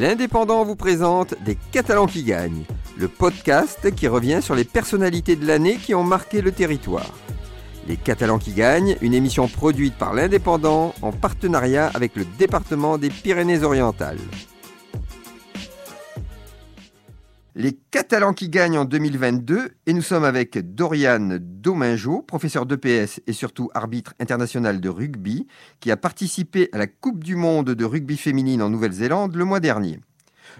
L'Indépendant vous présente Des Catalans qui gagnent, le podcast qui revient sur les personnalités de l'année qui ont marqué le territoire. Les Catalans qui gagnent, une émission produite par l'Indépendant en partenariat avec le département des Pyrénées-Orientales. Les Catalans qui gagnent en 2022 et nous sommes avec Doriane Domingeau, professeur d'EPS et surtout arbitre international de rugby, qui a participé à la Coupe du Monde de rugby féminine en Nouvelle-Zélande le mois dernier.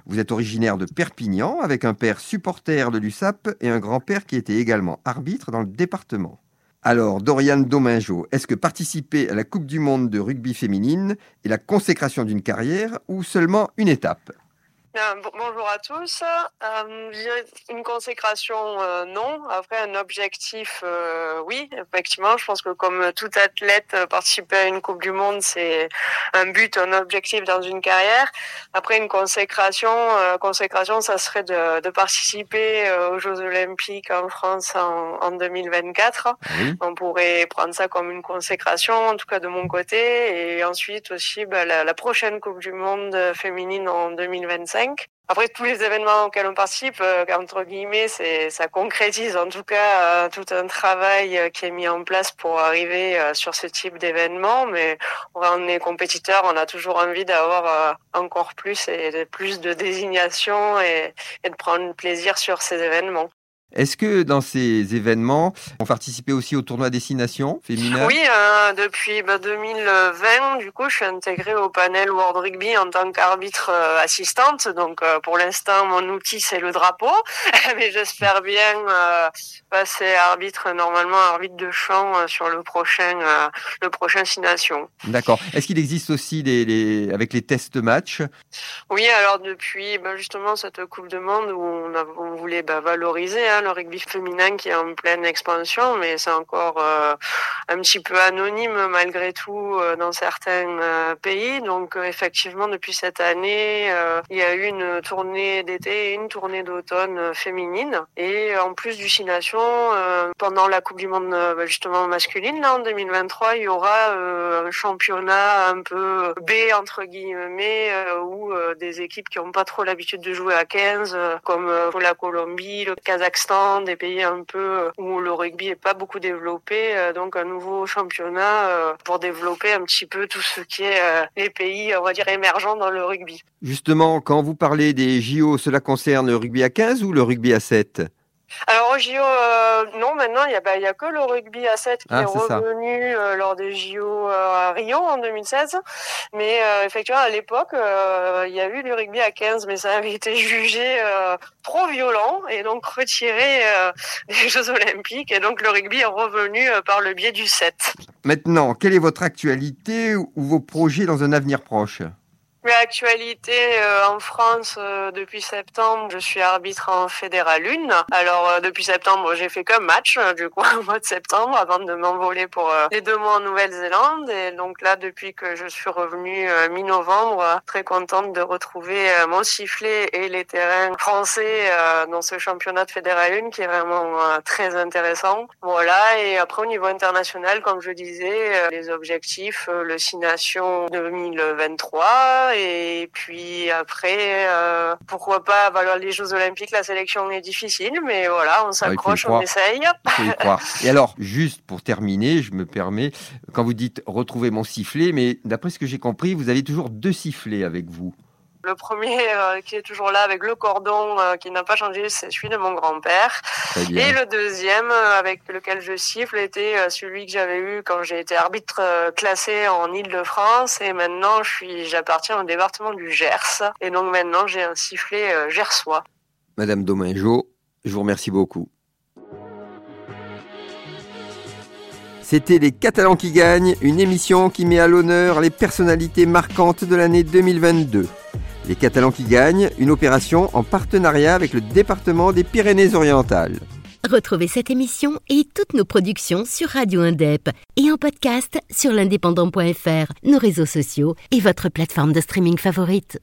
Vous êtes originaire de Perpignan avec un père supporter de l'USAP et un grand-père qui était également arbitre dans le département. Alors, Doriane Domingeau, est-ce que participer à la Coupe du Monde de rugby féminine est la consécration d'une carrière ou seulement une étape? Bonjour à tous. Euh, une consécration, euh, non. Après, un objectif, euh, oui, effectivement. Je pense que comme tout athlète, participer à une Coupe du Monde, c'est un but, un objectif dans une carrière. Après, une consécration, consécration, ça serait de, de participer aux Jeux Olympiques en France en, en 2024. On pourrait prendre ça comme une consécration, en tout cas de mon côté. Et ensuite aussi, bah, la, la prochaine Coupe du Monde féminine en 2025 après tous les événements auxquels on participe, euh, entre guillemets, ça concrétise en tout cas euh, tout un travail euh, qui est mis en place pour arriver sur ce type d'événement. Mais on est compétiteur, on a toujours envie d'avoir encore plus et plus de désignation et, et de prendre plaisir sur ces événements. Est-ce que dans ces événements, on participait aussi au tournoi Destination féminin? Oui, euh, depuis 2020, bah, du coup, je suis intégrée au panel World Rugby en tant qu'arbitre euh, assistante. Donc, euh, pour l'instant, mon outil, c'est le drapeau. Mais j'espère bien passer arbitre, normalement, arbitre de champ sur le prochain, le prochain Destination. D'accord. Est-ce qu'il existe aussi des, les, avec les tests match? Oui, alors depuis bah, justement cette Coupe de Monde où on, a, on voulait bah, valoriser hein, le rugby féminin qui est en pleine expansion, mais c'est encore euh, un petit peu anonyme malgré tout euh, dans certains euh, pays. Donc effectivement, depuis cette année, il y a eu une tournée d'été et une tournée d'automne féminine. Et en plus du Six Nations, pendant la Coupe du Monde bah, justement masculine, là en 2023, il y aura un championnat un peu B entre guillemets, où des équipes qui n'ont pas trop l'habitude de jouer à 15, comme la Colombie, le Kazakhstan, des pays un peu euh, où le rugby est pas beaucoup développé, euh, donc un nouveau championnat euh, pour développer un petit peu tout ce qui est les pays, on va dire, émergents dans le rugby. Justement, quand vous parlez des JO, cela concerne le rugby à 15 ou le rugby à 7 alors au JO, euh, non, maintenant il y a, bah, a que le rugby à 7 qui ah, est, revenu euh, lors des JO euh, à Rio en 2016. Mais effectivement, à l'époque, il y a eu du rugby à 15, mais ça avait été jugé trop violent et donc retiré des Jeux Olympiques. Et donc le rugby est revenu par le biais du 7. Maintenant, quelle est votre actualité ou vos projets dans un avenir proche? L'actualité euh, en France euh, depuis septembre, je suis arbitre en fédéral 1. Alors euh, depuis septembre, j'ai fait qu'un match du coup au mois de septembre avant de m'envoler pour les deux mois en Nouvelle-Zélande et donc là depuis que je suis revenue mi-novembre, très contente de retrouver mon sifflet et les terrains français dans ce championnat de fédéral 1 qui est vraiment très intéressant. Voilà et après au niveau international comme je disais, les objectifs le 6 Nations 2023 et puis après, euh, pourquoi pas bah, les Jeux Olympiques, la sélection est difficile, mais voilà, on ah, s'accroche, on essaye. Et alors, juste pour terminer, je me permets, quand vous dites retrouver mon sifflet, mais d'après ce que j'ai compris, vous avez toujours deux sifflets avec vous. Le premier euh, qui est toujours là avec le cordon euh, qui n'a pas changé, c'est celui de mon grand-père. Et le deuxième euh, avec lequel je siffle était celui que j'avais eu quand j'ai été arbitre classé en Île-de-France. Et maintenant, je suis, j'appartiens au département du Gers. Et donc maintenant, j'ai un sifflet gersois. Madame Domingo, je vous remercie beaucoup. C'était Les Catalans qui gagnent, une émission qui met à l'honneur les personnalités marquantes de l'année 2022. Les Catalans qui gagnent, une opération en partenariat avec le département des Pyrénées-Orientales. Retrouvez cette émission et toutes nos productions sur Radio Indep et en podcast sur l'indépendant.fr, nos réseaux sociaux et votre plateforme de streaming favorite.